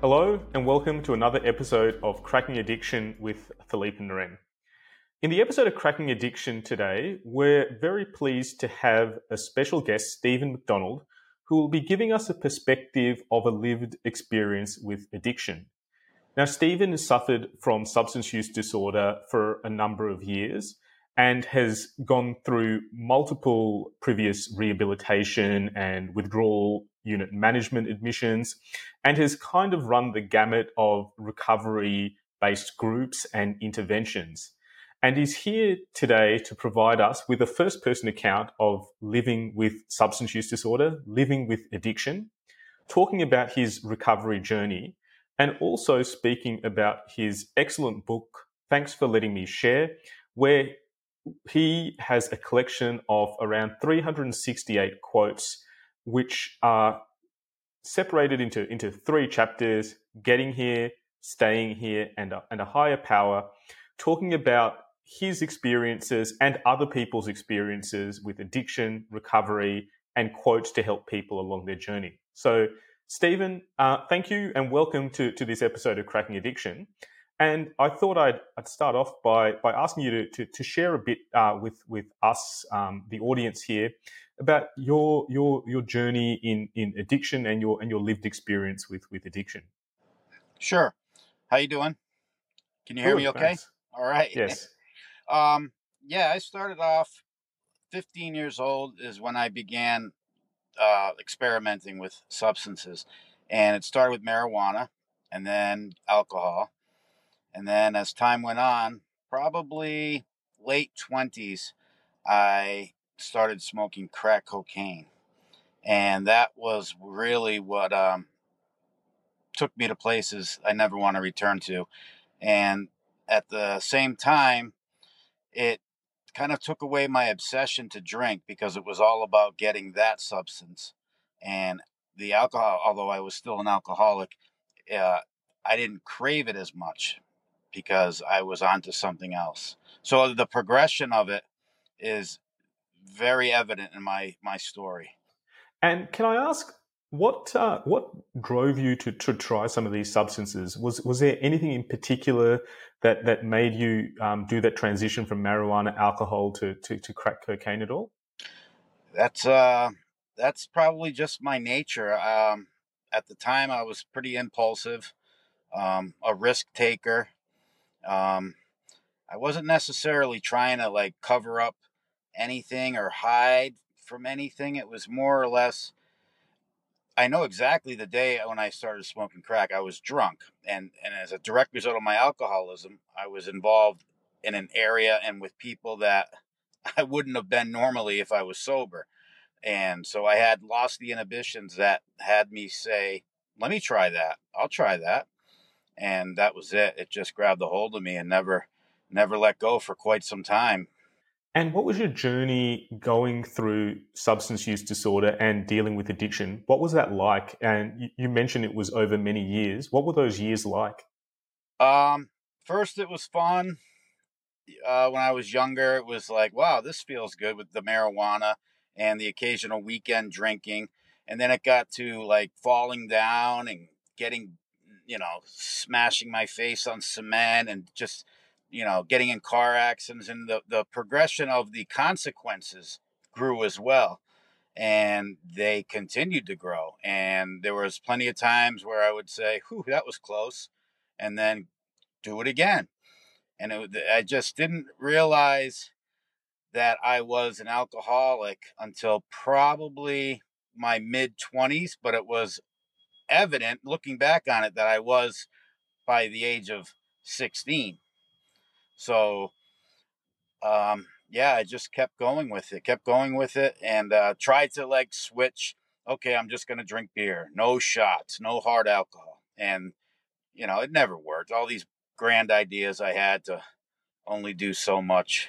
Hello, and welcome to another episode of Cracking Addiction with Philippe Naren. In the episode of Cracking Addiction today, we're very pleased to have a special guest, Steven McDonald, who will be giving us a perspective of a lived experience with addiction. Now, Steven has suffered from substance use disorder for a number of years and has gone through multiple previous rehabilitation and withdrawal unit management admissions and has kind of run the gamut of recovery based groups and interventions. And he's here today to provide us with a first person account of living with substance use disorder, living with addiction, talking about his recovery journey, and also speaking about his excellent book, Thanks for Letting Me Share, where he has a collection of around 368 quotes, which are separated into, into three chapters getting here, staying here, and a, and a higher power, talking about his experiences and other people's experiences with addiction, recovery, and quotes to help people along their journey. So, Steven, uh, thank you and welcome to, to this episode of Cracking Addiction. And I thought I'd, I'd start off by, by asking you to, to, to share a bit uh, with, with us, um, the audience here, about your, your, your journey in, in addiction and your, and your lived experience with, with addiction. Sure. How you doing? Can you hear Good, me okay? thanks. All right. Yes. Um, yeah, I started off 15 years old is when I began uh, experimenting with substances. And it started with marijuana and then alcohol. And then as time went on, probably late 20s, I started smoking crack cocaine. And that was really what um, took me to places I never want to return to. And at the same time, it kind of took away my obsession to drink because it was all about getting that substance. And the alcohol, although I was still an alcoholic, uh, I didn't crave it as much because I was onto something else. So the progression of it is very evident in my my story. And can I ask what uh, what drove you to, to try some of these substances? Was was there anything in particular that that made you um, do that transition from marijuana, alcohol to, to, to crack cocaine at all? That's uh that's probably just my nature. Um, at the time, I was pretty impulsive, um, a risk taker. Um, I wasn't necessarily trying to like cover up anything or hide from anything. It was more or less. I know exactly the day when I started smoking crack. I was drunk, and and as a direct result of my alcoholism, I was involved in an area and with people that I wouldn't have been normally if I was sober. And so I had lost the inhibitions that had me say, let me try that. I'll try that. And that was it. It just grabbed a hold of me and never, never let go for quite some time. And what was your journey going through substance use disorder and dealing with addiction? What was that like? And you, mentioned it was over many years. What were those years like? Um, first it was fun. Uh, when I was younger, it was like, wow, this feels good with the marijuana and the occasional weekend drinking. And then it got to like falling down and getting, you know, smashing my face on cement and just, you know, getting in car accidents. And the, the progression of the consequences grew as well. And they continued to grow. And there was plenty of times where I would say, whew, that was close. And then do it again. And it, I just didn't realize that I was an alcoholic until probably my mid 20s, but it was evident looking back on it that I was by the age of 16. So, um, yeah, I just kept going with it, kept going with it, and uh, tried to like switch. Okay, I'm just going to drink beer, no shots, no hard alcohol. And, you know, it never worked. All these grand ideas I had to only do so much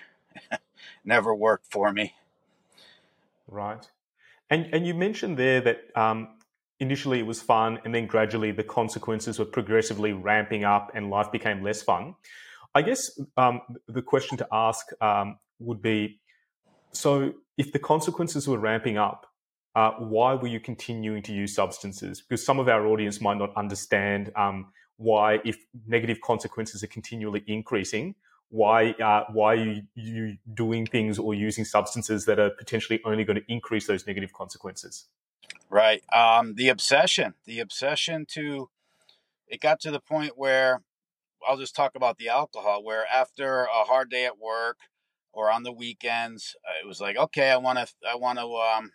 never worked for me. Right. And and you mentioned there that um, initially it was fun, and then gradually the consequences were progressively ramping up, and life became less fun. I guess um, the question to ask um, would be: so if the consequences were ramping up, uh, why were you continuing to use substances? Because some of our audience might not understand um, why, if negative consequences are continually increasing, why uh, why are you, you doing things or using substances that are potentially only going to increase those negative consequences? Right. Um, the obsession, the obsession to, it got to the point where I'll just talk about the alcohol, where after a hard day at work or on the weekends, uh, it was like, okay, I want to, I want to um,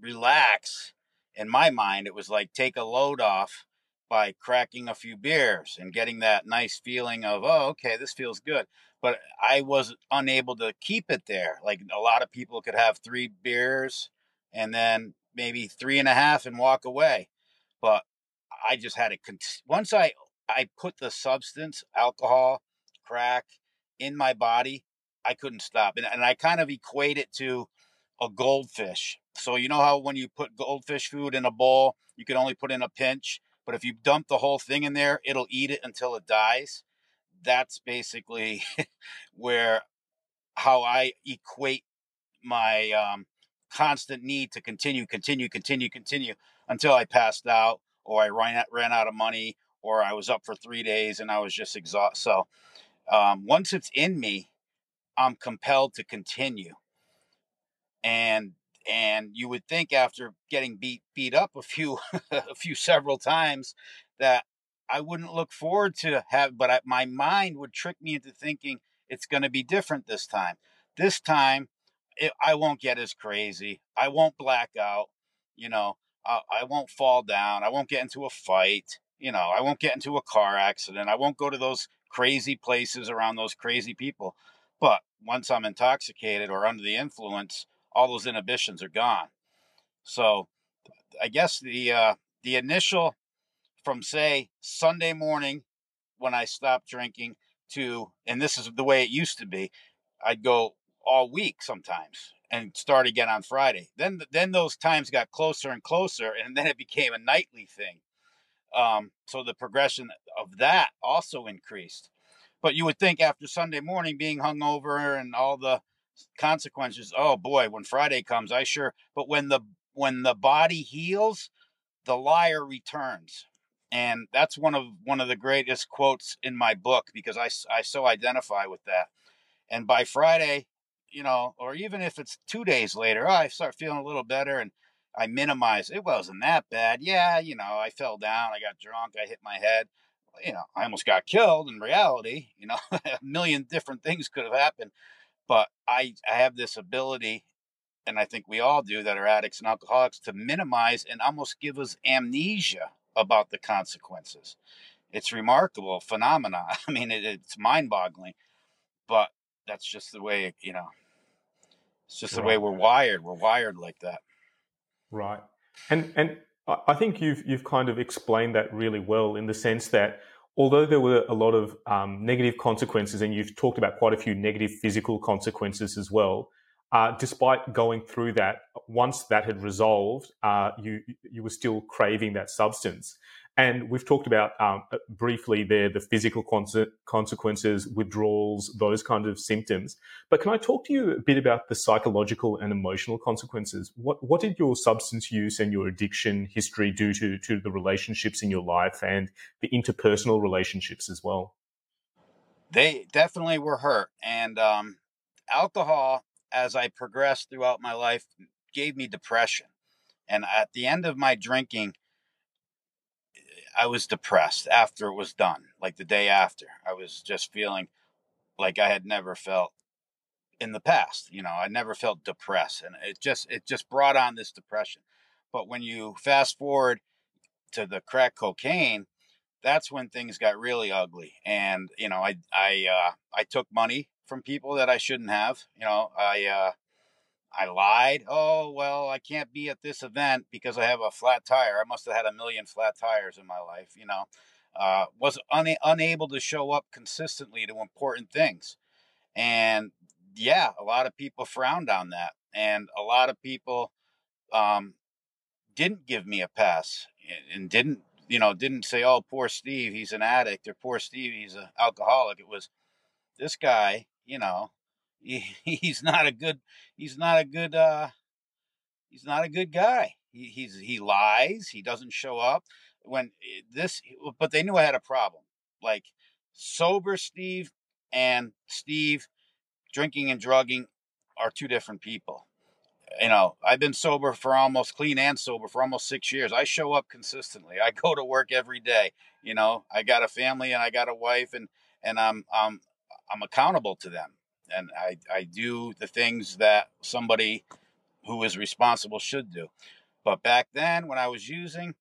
relax. In my mind, it was like take a load off by cracking a few beers and getting that nice feeling of, oh, okay, this feels good. But I was unable to keep it there. Like a lot of people could have three beers and then maybe three and a half and walk away. But I just had it. Once I I put the substance, alcohol, crack, in my body, I couldn't stop. And, and I kind of equate it to a goldfish. So you know how when you put goldfish food in a bowl, you can only put in a pinch, but if you dump the whole thing in there, it'll eat it until it dies. That's basically where how I equate my um, constant need to continue, continue, continue, continue until I passed out or I ran ran out of money or I was up for three days and I was just exhausted. So um, once it's in me, I'm compelled to continue. And and you would think after getting beat beat up a few a few several times that I wouldn't look forward to have, but I, my mind would trick me into thinking it's going to be different this time. This time, it, I won't get as crazy. I won't black out. You know, I, I won't fall down. I won't get into a fight. You know, I won't get into a car accident. I won't go to those crazy places around those crazy people. But once I'm intoxicated or under the influence, all those inhibitions are gone. So I guess the uh, the initial from say Sunday morning when I stopped drinking to and this is the way it used to be, I'd go all week sometimes and start again on Friday. Then then those times got closer and closer, and then it became a nightly thing. Um, so the progression of that also increased. But you would think after Sunday morning being hungover and all the consequences, oh boy, when Friday comes, I sure. But when the when the body heals, the liar returns, and that's one of one of the greatest quotes in my book because I I so identify with that. And by Friday, you know, or even if it's two days later, oh, I start feeling a little better and I minimize. It wasn't that bad. Yeah, you know, I fell down, I got drunk, I hit my head. You know, I almost got killed in reality. You know, a million different things could have happened. But I, I have this ability, and I think we all do that are addicts and alcoholics, to minimize and almost give us amnesia about the consequences. It's remarkable phenomena. I mean, it, it's mind boggling, but that's just the way, you know, it's just the way we're wired. We're wired like that. Right. And, and I think you've, you've kind of explained that really well in the sense that although there were a lot of um, negative consequences, and you've talked about quite a few negative physical consequences as well, uh, despite going through that, once that had resolved, uh, you you were still craving that substance. And we've talked about um, uh, briefly there the physical consequences, withdrawals, those kind of symptoms. But can I talk to you a bit about the psychological and emotional consequences? What what did your substance use and your addiction history do to to the relationships in your life and the interpersonal relationships as well? They definitely were hurt, and um, alcohol, as I progressed throughout my life, gave me depression. And at the end of my drinking, I was depressed after it was done, like the day after. I was just feeling like I had never felt in the past. You know, I never felt depressed, and it just it just brought on this depression. But when you fast forward to the crack cocaine, that's when things got really ugly. And you know, I I uh, I took money from people that I shouldn't have. You know, I uh, I lied. Oh, well, I can't be at this event because I have a flat tire. I must have had a million flat tires in my life, you know. Uh, was una- unable to show up consistently to important things. And yeah, a lot of people frowned on that. And a lot of people um, didn't give me a pass and didn't, you know, didn't say, oh, poor Steve, he's an addict, or poor Steve, he's an alcoholic. It was this guy, you know, he, he's not a good he's not a good uh he's not a good guy. He he's he lies. He doesn't show up when eh, this. But they knew I had a problem. Like sober Steve and Steve drinking and drugging are two different people. You know, I've been sober for almost clean and sober for almost six years. I show up consistently. I go to work every day. You know, I got a family and I got a wife, and and I'm I'm I'm accountable to them, and I I do the things that somebody who is responsible should do. But back then, when I was using,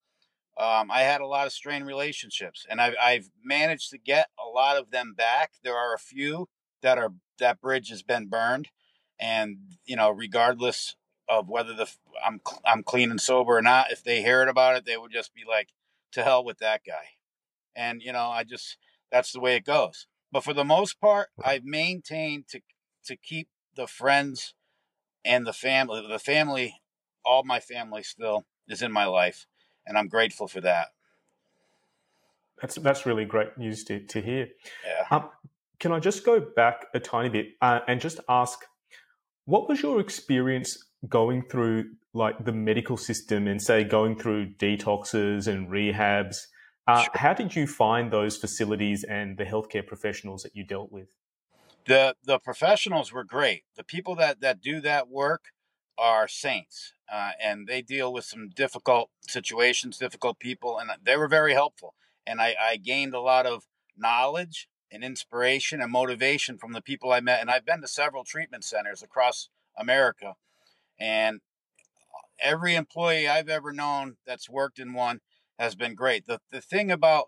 um, I had a lot of strained relationships, and I've, I've managed to get a lot of them back. There are a few that are that bridge has been burned, and you know, regardless of whether the I'm I'm clean and sober or not, if they heard about it, they would just be like, "To hell with that guy," and you know, I just that's the way it goes. But for the most part, I've maintained to to keep the friends and the family. The family, all my family still is in my life, and I'm grateful for that. That's that's really great news to, to hear. Yeah. Um, can I just go back a tiny bit uh, and just ask, what was your experience going through like the medical system and say going through detoxes and rehabs? Uh, sure. How did you find those facilities and the healthcare professionals that you dealt with? the the professionals were great. The people that that do that work are saints, uh, and they deal with some difficult situations, difficult people, and they were very helpful. And I, I gained a lot of knowledge and inspiration and motivation from the people I met. And I've been to several treatment centers across America, and every employee I've ever known that's worked in one has been great. The the thing about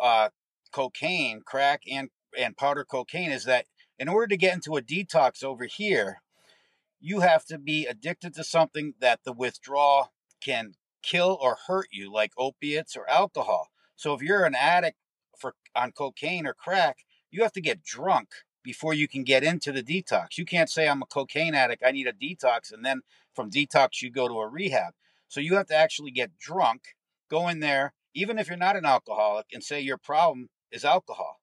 uh, cocaine, crack, and and powder cocaine is that in order to get into a detox over here, you have to be addicted to something that the withdrawal can kill or hurt you, like opiates or alcohol. So if you're an addict for on cocaine or crack, you have to get drunk before you can get into the detox. You can't say I'm a cocaine addict, I need a detox, and then from detox you go to a rehab. So you have to actually get drunk, go in there, even if you're not an alcoholic, and say your problem is alcohol.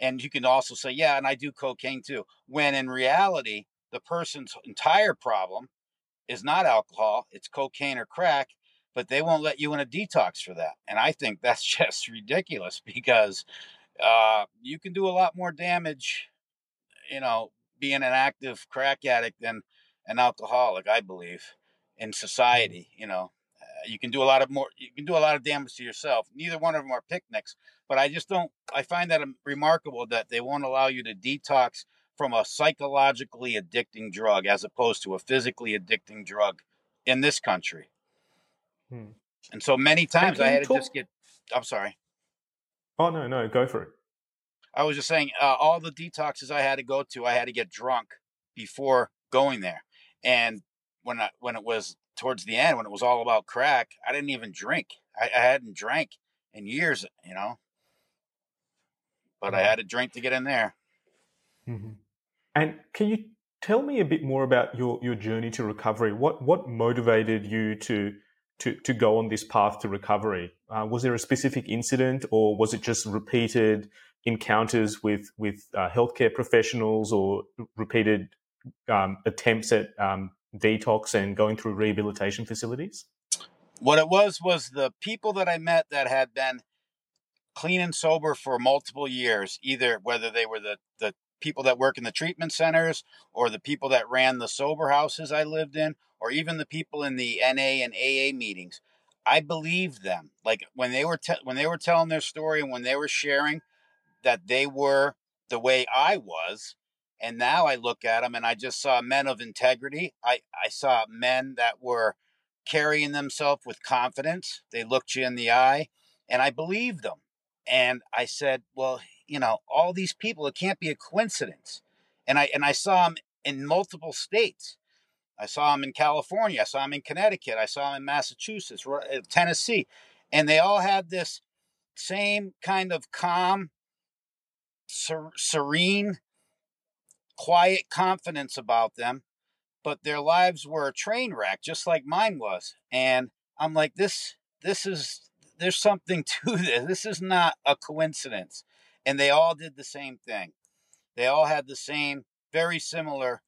And you can also say, yeah, and I do cocaine too. When in reality, the person's entire problem is not alcohol, it's cocaine or crack, but they won't let you in a detox for that. And I think that's just ridiculous because uh, you can do a lot more damage, you know, being an active crack addict than an alcoholic, I believe, in society, you know you can do a lot of more you can do a lot of damage to yourself. Neither one of them are picnics but i just don't i find that remarkable that they won't allow you to detox from a psychologically addicting drug as opposed to a physically addicting drug in this country. Hmm. and so many times i had to just get i'm sorry. Oh no no go for it. I was just saying uh, all the detoxes i had to go to i had to get drunk before going there. And when I, when it was towards the end when it was all about crack, I didn't even drink. I, I hadn't drank in years, you know. But I had to drink to get in there. Mm-hmm. And can you tell me a bit more about your, your journey to recovery? What what motivated you to to to go on this path to recovery? Uh, was there a specific incident, or was it just repeated encounters with with uh, healthcare professionals, or repeated um, attempts at um, detox and going through rehabilitation facilities? What it was was the people that I met that had been clean and sober for multiple years, either whether they were the, the people that work in the treatment centers or the people that ran the sober houses I lived in, or even the people in the NA and AA meetings. I believed them. Like when they were te- when they were telling their story and when they were sharing that they were the way I was, and now I look at them and I just saw men of integrity. I, I saw men that were carrying themselves with confidence. They looked you in the eye and I believed them. And I said, well, you know, all these people, it can't be a coincidence. And I and I saw them in multiple states. I saw them in California. I saw them in Connecticut. I saw them in Massachusetts, uh, Tennessee, and they all had this same kind of calm, ser- serene quiet confidence about them, but their lives were a train wreck, just like mine was. And I'm like, this, this is, there's something to this. This is not a coincidence. And they all did the same thing. They all had the same, very similar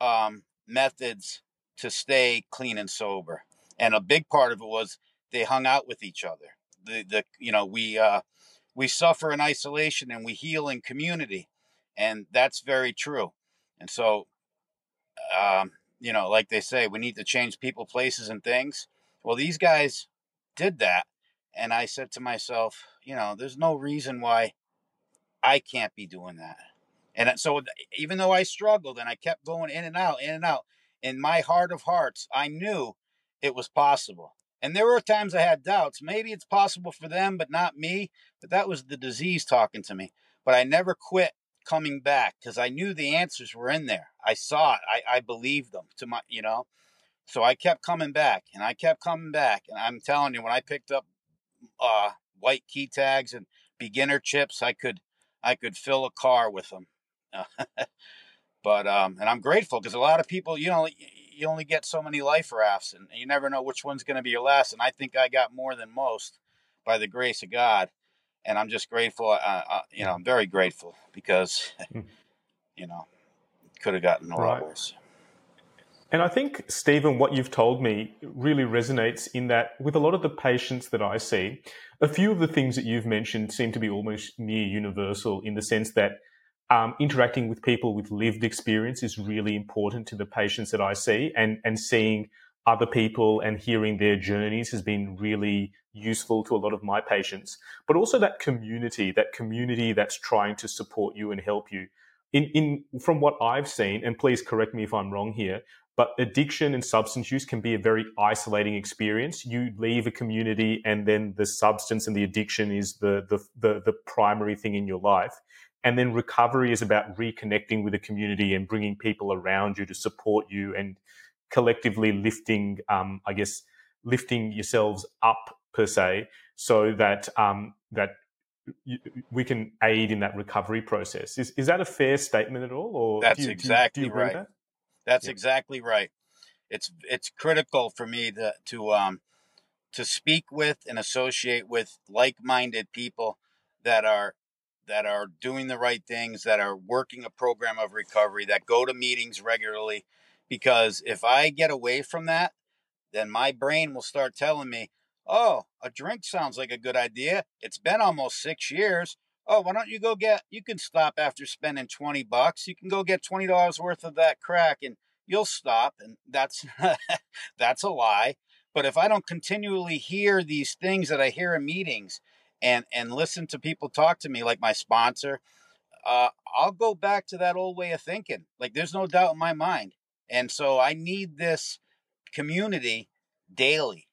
um, methods to stay clean and sober. And a big part of it was they hung out with each other. The the you know we uh, we suffer in isolation and we heal in community, and that's very true. And so, um, you know, like they say, we need to change people, places, and things. Well, these guys did that, and I said to myself, you know, there's no reason why I can't be doing that. And so, even though I struggled and I kept going in and out, in and out, in my heart of hearts, I knew it was possible. And there were times I had doubts. Maybe it's possible for them, but not me. But that was the disease talking to me. But I never quit coming back because I knew the answers were in there. I saw it. I, I believed them to my, you know. So I kept coming back and I kept coming back. And I'm telling you, when I picked up uh, white key tags and beginner chips, I could I could fill a car with them. but um, and I'm grateful because a lot of people, you know, you only get so many life rafts, and you never know which one's going to be your last. And I think I got more than most by the grace of God, and I'm just grateful. Uh, uh, you know, I'm very grateful because, hmm. you know, could have gotten a lot worse. And I think, Steven, what you've told me really resonates in that with a lot of the patients that I see, a few of the things that you've mentioned seem to be almost near universal in the sense that um, interacting with people with lived experience is really important to the patients that I see, and and seeing other people and hearing their journeys has been really useful to a lot of my patients. But also that community, that community that's trying to support you and help you. In in from what I've seen, and please correct me if I'm wrong here, but addiction and substance use can be a very isolating experience. You leave a community, and then the substance and the addiction is the the the, the primary thing in your life. And then recovery is about reconnecting with the community and bringing people around you to support you and collectively lifting, um, I guess, lifting yourselves up per se, so that um, that we can aid in that recovery process. Is is that a fair statement at all? Or that's you, exactly do right. That? That's yeah. exactly right. It's it's critical for me to to um to speak with and associate with like minded people that are that are doing the right things, that are working a program of recovery, that go to meetings regularly. Because if I get away from that, then my brain will start telling me, oh, a drink sounds like a good idea. It's been almost six years. Oh, why don't you go get, you can stop after spending 20 bucks. You can go get $20 worth of that crack and you'll stop. And that's, that's a lie. But if I don't continually hear these things that I hear in meetings and and listen to people talk to me like my sponsor uh, i'll go back to that old way of thinking like there's no doubt in my mind and so i need this community daily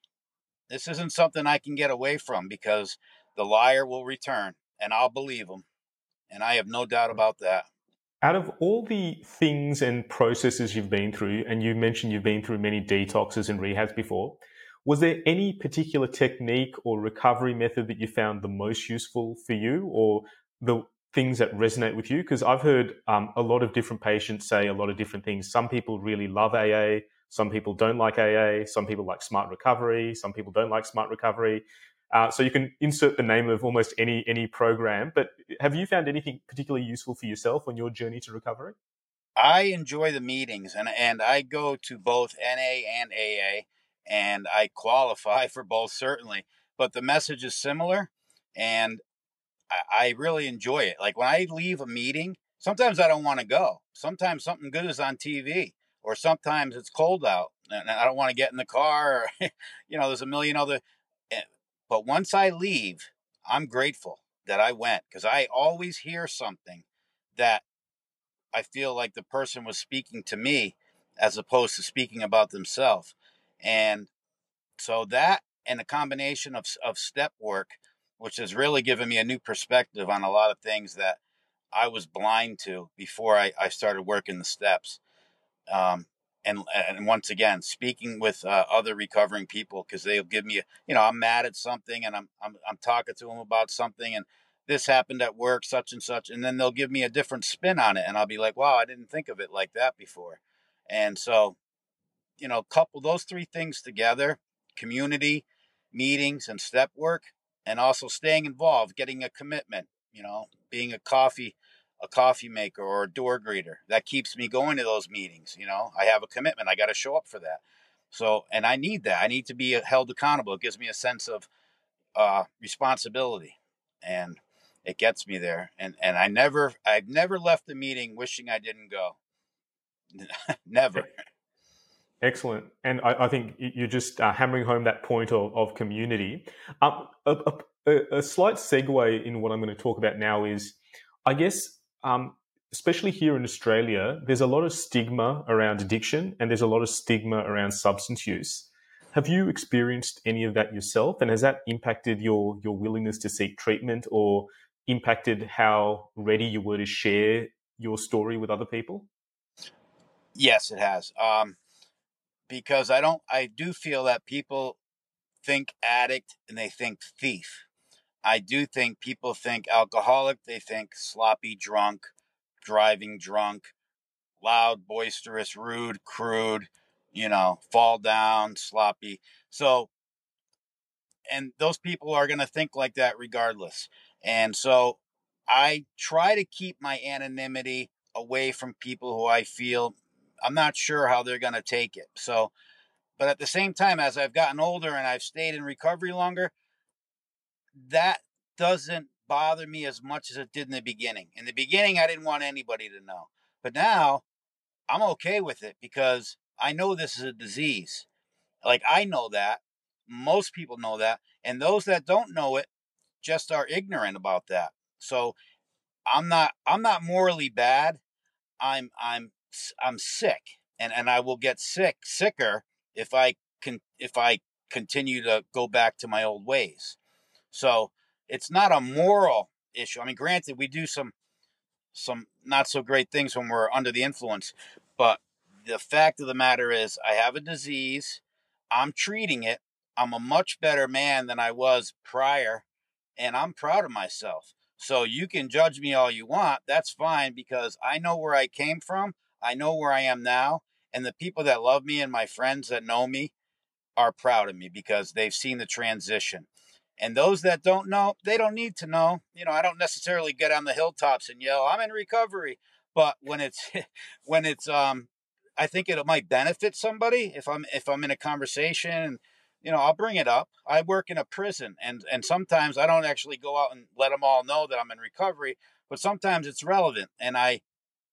this isn't something i can get away from because the liar will return and i'll believe him and i have no doubt about that out of all the things and processes you've been through and you mentioned you've been through many detoxes and rehabs before was there any particular technique or recovery method that you found the most useful for you or the things that resonate with you? Because I've heard um, a lot of different patients say a lot of different things. Some people really love AA, some people don't like AA, some people like smart recovery, some people don't like smart recovery. Uh, so you can insert the name of almost any any program. But have you found anything particularly useful for yourself on your journey to recovery? I enjoy the meetings, and and I go to both NA and AA and I qualify for both certainly. But the message is similar, and I, I really enjoy it. Like when I leave a meeting, sometimes I don't want to go. Sometimes something good is on TV, or sometimes it's cold out and I don't want to get in the car. Or, you know, there's a million other. Eh, but once I leave, I'm grateful that I went because I always hear something that I feel like the person was speaking to me as opposed to speaking about themselves. And so that and a combination of, of step work, which has really given me a new perspective on a lot of things that I was blind to before I, I started working the steps. Um, and, and once again, speaking with uh, other recovering people, because they'll give me, you know, I'm mad at something and I'm, I'm, I'm talking to them about something and this happened at work, such and such. And then they'll give me a different spin on it. And I'll be like, wow, I didn't think of it like that before. And so you know, couple those three things together community, meetings, and step work, and also staying involved, getting a commitment, you know, being a coffee a coffee maker or a door greeter. That keeps me going to those meetings. You know, I have a commitment. I got to show up for that. So, and I need that. I need to be held accountable. It gives me a sense of uh, responsibility, and it gets me there. And and I never, I've never left the meeting wishing I didn't go. never. Excellent. And I, I think you're just uh, hammering home that point of, of community. Um, a, a, a, slight segue in what I'm going to talk about now is, I guess, um, especially here in Australia, there's a lot of stigma around addiction and there's a lot of stigma around substance use. Have you experienced any of that yourself? And has that impacted your, your willingness to seek treatment or impacted how ready you were to share your story with other people? Yes, it has. Um, because I don't, I do feel that people think addict and they think thief. I do think people think alcoholic, they think sloppy drunk, driving drunk, loud, boisterous, rude, crude, you know, fall down, sloppy. So, and those people are going to think like that regardless. And so I try to keep my anonymity away from people who I feel I'm not sure how they're going to take it. So, but at the same time, as I've gotten older and I've stayed in recovery longer, that doesn't bother me as much as it did in the beginning. In the beginning, I didn't want anybody to know. But now I'm okay with it because I know this is a disease. Like I know that. Most people know that. And those that don't know it just are ignorant about that. So I'm not I'm not morally bad. I'm I'm I'm sick and and I will get sick sicker if I can if I continue to go back to my old ways. So it's not a moral issue. I mean, granted, we do some some not so great things when we're under the influence, but the fact of the matter is, I have a disease. I'm treating it. I'm a much better man than I was prior, and I'm proud of myself. So you can judge me all you want. That's fine because I know where I came from. I know where I am now. And the people that love me and my friends that know me are proud of me because they've seen the transition. And those that don't know, they don't need to know. You know, I don't necessarily get on the hilltops and yell, "I'm in recovery." But when it's when it's um I think it might benefit somebody if I'm if I'm in a conversation you know, I'll bring it up. I work in a prison and and sometimes I don't actually go out and let them all know that I'm in recovery, but sometimes it's relevant and I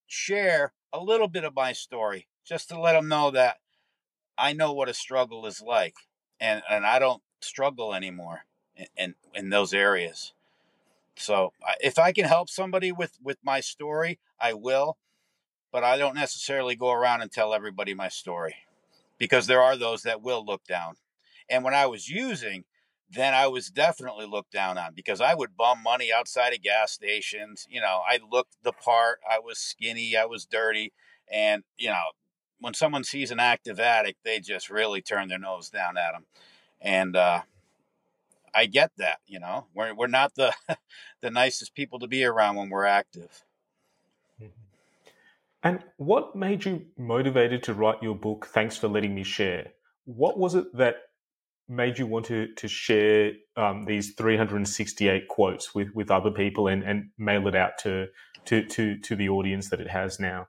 share a little bit of my story just to let them know that I know what a struggle is like and and I don't struggle anymore in, in, those areas. So if I can help somebody with, with my story, I will, but I don't necessarily go around and tell everybody my story because there are those that will look down. And when I was using, then I was definitely looked down on because I would bum money outside of gas stations. You know, I looked the part, I was skinny, I was dirty. And, you know, when someone sees an active addict, they just really turn their nose down at them. And, uh, I get that, you know. We're we're not the the nicest people to be around when we're active. Mm-hmm. And what made you motivated to write your book? Thanks for letting me share. What was it that made you want to to share um, these 368 quotes with with other people and and mail it out to to to to the audience that it has now?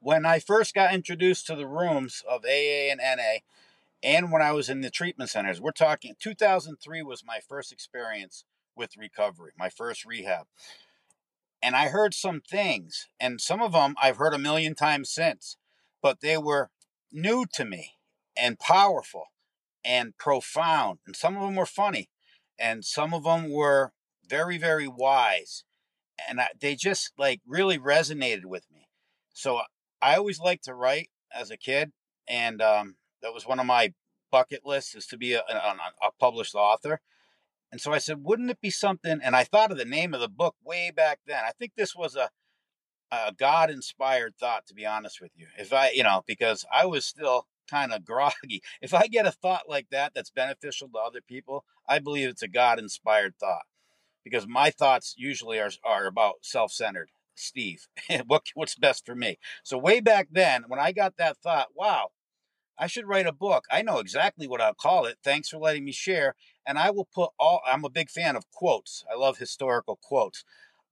When I first got introduced to the rooms of AA and NA, and when I was in the treatment centers. We're talking 2003 was my first experience with recovery, my first rehab. And I heard some things, and some of them I've heard a million times since, but they were new to me and powerful and profound. And some of them were funny, and some of them were very, very wise. And I, they just like really resonated with me. So I always liked to write as a kid, and um, that was one of my bucket lists is to be a, a, a published author. And so I said, wouldn't it be something? And I thought of the name of the book way back then. I think this was a, a God inspired thought, to be honest with you. If I, you know, because I was still kind of groggy. If I get a thought like that that's beneficial to other people, I believe it's a God inspired thought because my thoughts usually are, are about self centered. Steve, what, what's best for me? So, way back then, when I got that thought, wow, I should write a book. I know exactly what I'll call it. Thanks for letting me share. And I will put all, I'm a big fan of quotes. I love historical quotes.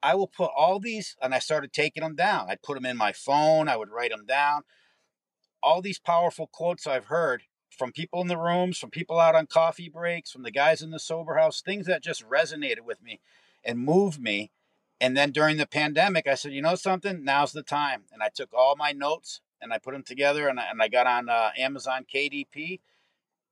I will put all these, and I started taking them down. I put them in my phone. I would write them down. All these powerful quotes I've heard from people in the rooms, from people out on coffee breaks, from the guys in the sober house, things that just resonated with me and moved me. And then during the pandemic, I said, you know something? Now's the time. And I took all my notes and I put them together and I, and I got on uh, Amazon KDP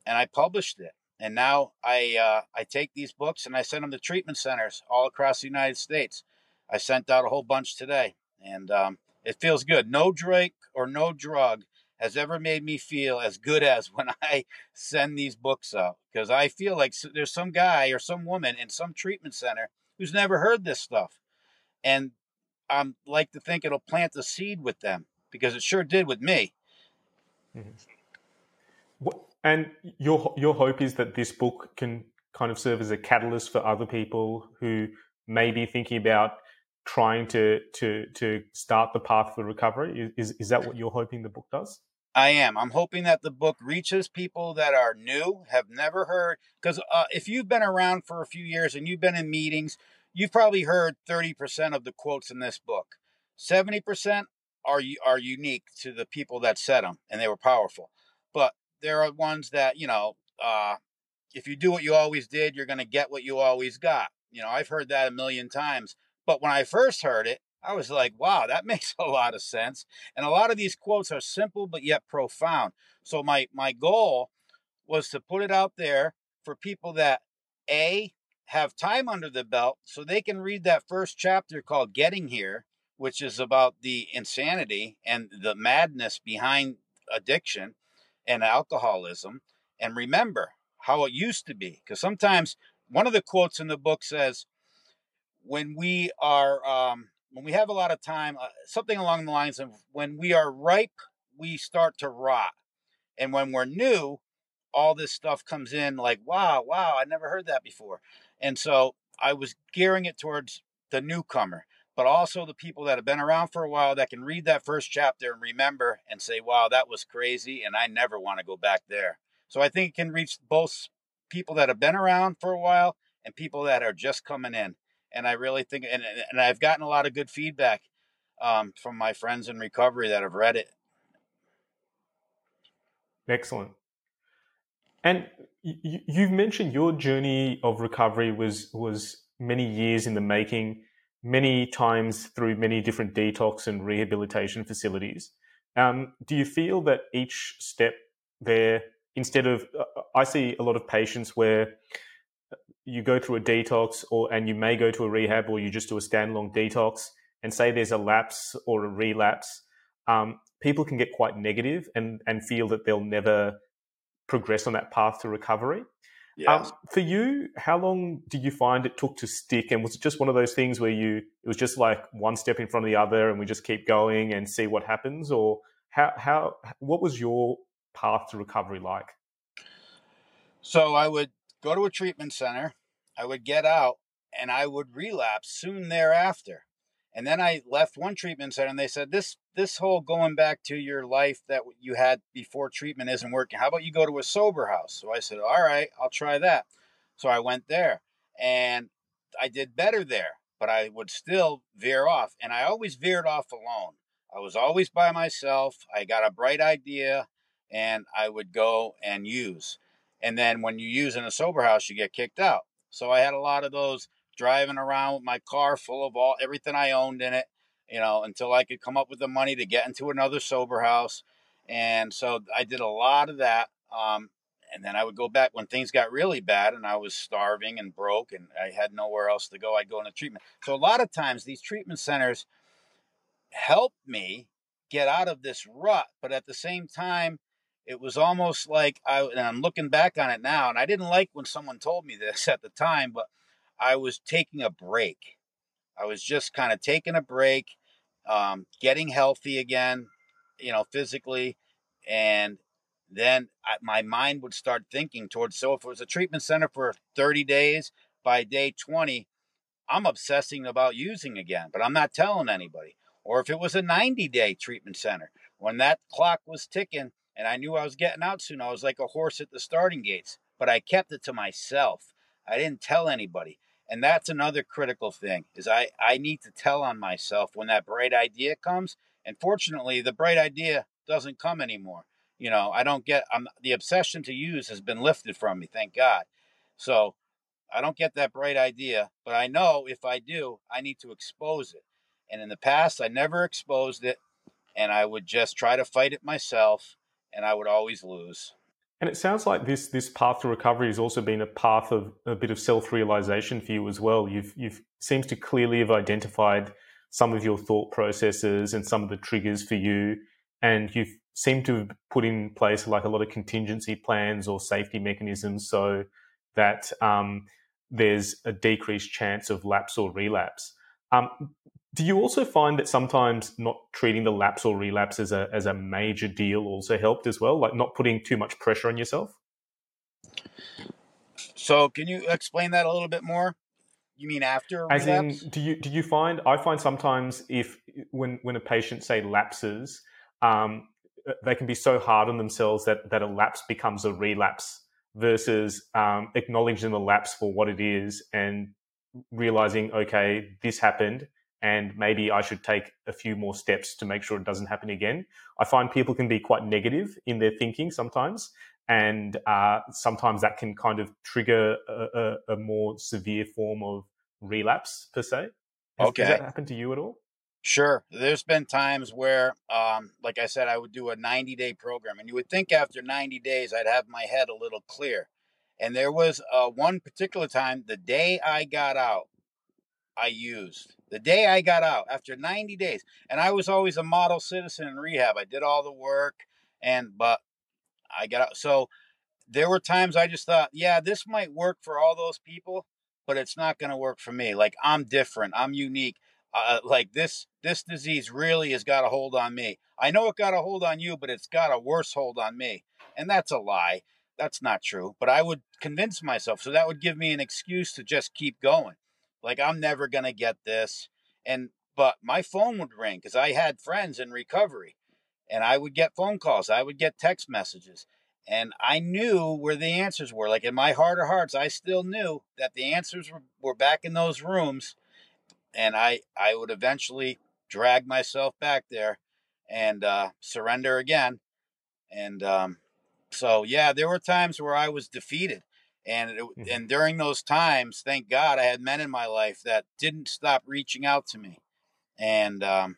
and I published it. And now I uh, I take these books and I send them to treatment centers all across the United States. I sent out a whole bunch today, and um, it feels good. No drink or no drug has ever made me feel as good as when I send these books out because I feel like there's some guy or some woman in some treatment center who's never heard this stuff, and I'm like to think it'll plant a seed with them because it sure did with me. Mm-hmm. And your your hope is that this book can kind of serve as a catalyst for other people who may be thinking about trying to to to start the path for recovery. Is is that what you're hoping the book does? I am. I'm hoping that the book reaches people that are new, have never heard. Because uh, if you've been around for a few years and you've been in meetings, you've probably heard 30% of the quotes in this book. 70% are are unique to the people that said them, and they were powerful. But there are ones that you know, uh, if you do what you always did, you're going to get what you always got. You know, I've heard that a million times. But when I first heard it, I was like, wow, that makes a lot of sense. And a lot of these quotes are simple but yet profound. So my my goal was to put it out there for people that a have time under the belt so they can read that first chapter called Getting Here, which is about the insanity and the madness behind addiction and alcoholism. And remember how it used to be because sometimes one of the quotes in the book says when we are um, when we have a lot of time uh, something along the lines of when we are ripe we start to rot. And when we're new all this stuff comes in like wow wow i never heard that before. And so i was gearing it towards the newcomer but also the people that have been around for a while that can read that first chapter and remember and say wow that was crazy and i never want to go back there so i think it can reach both people that have been around for a while and people that are just coming in and I really think, and, and I've gotten a lot of good feedback um, from my friends in recovery that have read it. Excellent. And you've mentioned your journey of recovery was was many years in the making, many times through many different detox and rehabilitation facilities. Um, do you feel that each step there, instead of, uh, I see a lot of patients where you go through a detox or and you may go to a rehab or you just do a standalone detox and say there's a lapse or a relapse um, people can get quite negative and and feel that they'll never progress on that path to recovery yeah. Um, for you how long did you find it took to stick and was it just one of those things where you it was just like one step in front of the other and we just keep going and see what happens or how how what was your path to recovery like so i would go to a treatment center, I would get out, and I would relapse soon thereafter. And then I left one treatment center, and they said, "This this whole going back to your life that you had before treatment isn't working. How about you go to a sober house?" So I said, "All right, I'll try that." So I went there, and I did better there, but I would still veer off, and I always veered off alone. I was always by myself. I got a bright idea, and I would go and use. And then when you use in a sober house, you get kicked out. So I had a lot of those driving around with my car full of all everything I owned in it, you know, until I could come up with the money to get into another sober house. And so I did a lot of that. Um, and then I would go back when things got really bad and I was starving and broke and I had nowhere else to go. I'd go into treatment. So a lot of times these treatment centers helped me get out of this rut, but at the same time, it was almost like I and I'm looking back on it now, and I didn't like when someone told me this at the time, but I was taking a break. I was just kind of taking a break, um, getting healthy again, you know, physically, and then I, my mind would start thinking towards. So if it was a treatment center for 30 days, by day 20, I'm obsessing about using again, but I'm not telling anybody. Or if it was a 90 day treatment center, when that clock was ticking, and I knew I was getting out soon. I was like a horse at the starting gates, but I kept it to myself. I didn't tell anybody. And that's another critical thing is I, I need to tell on myself when that bright idea comes. And fortunately, the bright idea doesn't come anymore. You know, I don't get I'm the obsession to use has been lifted from me, thank God. So I don't get that bright idea, but I know if I do, I need to expose it. And in the past, I never exposed it, and I would just try to fight it myself, and I would always lose. And it sounds like this this path to recovery has also been a path of a bit of self realization for you as well. You've you've seems to clearly have identified some of your thought processes and some of the triggers for you, and you've seemed to have put in place like a lot of contingency plans or safety mechanisms so that um, there's a decreased chance of lapse or relapse. Um, do you also find that sometimes not treating the lapse or relapse as a as a major deal also helped as well, like not putting too much pressure on yourself? So, can you explain that a little bit more? You mean after As relapse? in, do you do you find? I find sometimes if when when a patient say lapses, um, uh, they can be so hard on themselves that that a lapse becomes a relapse versus um, acknowledging the lapse for what it is and realizing, okay, this happened and maybe I should take a few more steps to make sure it doesn't happen again. I find people can be quite negative in their thinking sometimes, and uh, sometimes that can kind of trigger a, a, a, more severe form of relapse per se. Has, okay, has that happened to you at all? Sure. There's been times where, um, like I said, I would do a 90 day program, and you would think after 90 days I'd have my head a little clear. And there was uh, one particular time, the day I got out, I used. The day I got out after 90 days, and I was always a model citizen in rehab. I did all the work, and but I got out. So there were times I just thought, yeah, this might work for all those people, but it's not going to work for me. Like I'm different. I'm unique. Uh, like this this disease really has got a hold on me. I know it got a hold on you, but it's got a worse hold on me. And that's a lie. That's not true. But I would convince myself. So that would give me an excuse to just keep going. Like I'm never going to get this. And but my phone would ring because I had friends in recovery and I would get phone calls, I would get text messages. And I knew where the answers were. Like in my heart of hearts, I still knew that the answers were, were back in those rooms. And I, I would eventually drag myself back there and uh, surrender again. And um, so, yeah, there were times where I was defeated. And it, mm-hmm. and during those times, thank God, I had men in my life that didn't stop reaching out to me, and um,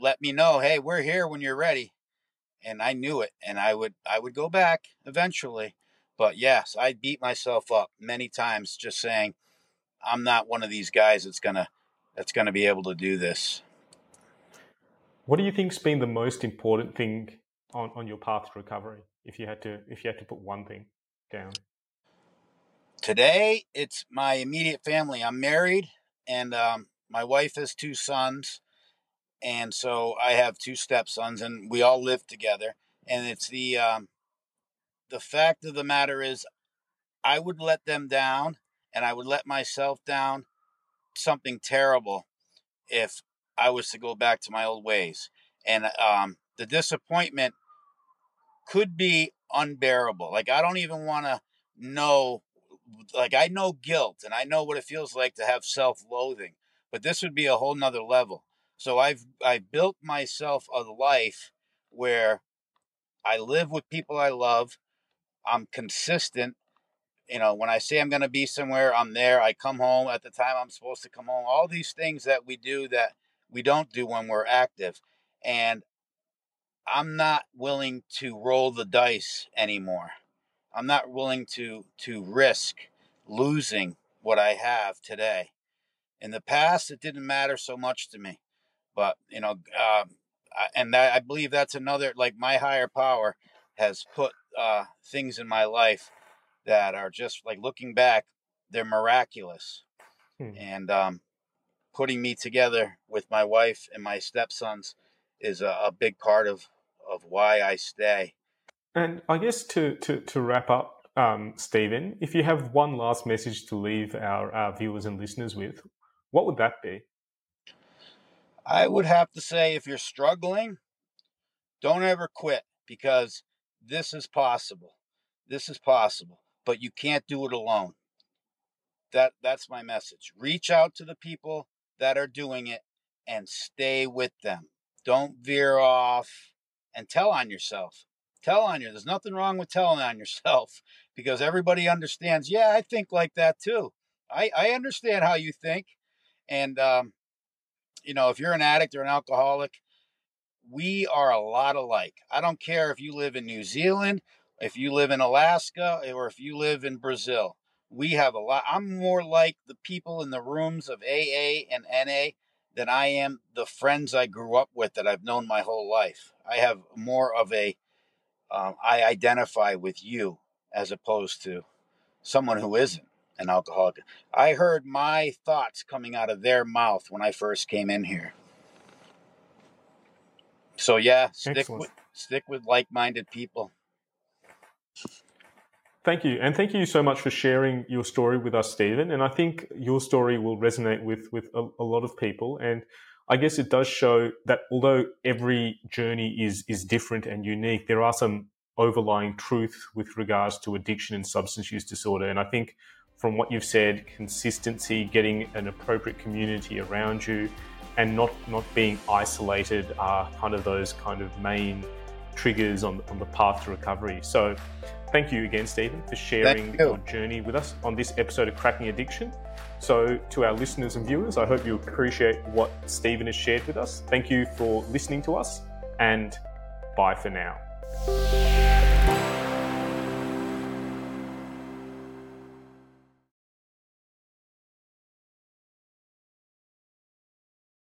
let me know, hey, we're here when you're ready. And I knew it, and I would I would go back eventually. But yes, I beat myself up many times just saying, I'm not one of these guys that's gonna that's gonna be able to do this. What do you think's been the most important thing on, on your path to recovery? If you had to if you had to put one thing down. Today, it's my immediate family. I'm married, and um, my wife has two sons, and so I have two stepsons, and we all live together. And it's the um, the fact of the matter is, I would let them down, and I would let myself down. Something terrible if I was to go back to my old ways, and um, the disappointment could be unbearable. Like I don't even want to know like I know guilt and I know what it feels like to have self-loathing, but this would be a whole nother level. So I've I built myself a life where I live with people I love. I'm consistent. You know, when I say I'm going to be somewhere, I'm there. I come home at the time I'm supposed to come home. All these things that we do that we don't do when we're active. And I'm not willing to roll the dice anymore. I'm not willing to to risk losing what I have today. In the past, it didn't matter so much to me, but you know, uh, and that, I believe that's another like my higher power has put uh, things in my life that are just like looking back, they're miraculous, hmm. and um, putting me together with my wife and my stepsons is a, a big part of of why I stay. And I guess to, to, to wrap up, um, Steven, if you have one last message to leave our, our viewers and listeners with, what would that be? I would have to say if you're struggling, don't ever quit because this is possible. This is possible, but you can't do it alone. that that's my message. Reach out to the people that are doing it and stay with them. Don't veer off and tell on yourself. Tell on you. There's nothing wrong with telling on yourself because everybody understands. Yeah, I think like that too. I, I understand how you think. And, um, you know, if you're an addict or an alcoholic, we are a lot alike. I don't care if you live in New Zealand, if you live in Alaska, or if you live in Brazil. We have a lot. I'm more like the people in the rooms of AA and NA than I am the friends I grew up with that I've known my whole life. I have more of a, um, I identify with you as opposed to someone who isn't an alcoholic. I heard my thoughts coming out of their mouth when I first came in here. So yeah, stick Excellent. with stick with like-minded people. Thank you, and thank you so much for sharing your story with us, Steven. And I think your story will resonate with with a, a lot of people. And I guess it does show that although every journey is is different and unique, there are some overlying truth with regards to addiction and substance use disorder. And I think from what you've said, consistency, getting an appropriate community around you, and not not being isolated are kind of those kind of main triggers on, on the path to recovery. So thank you again, Steven, for sharing you. your journey with us on this episode of Cracking Addiction. So, to our listeners and viewers, I hope you appreciate what Steven has shared with us. Thank you for listening to us, and bye for now.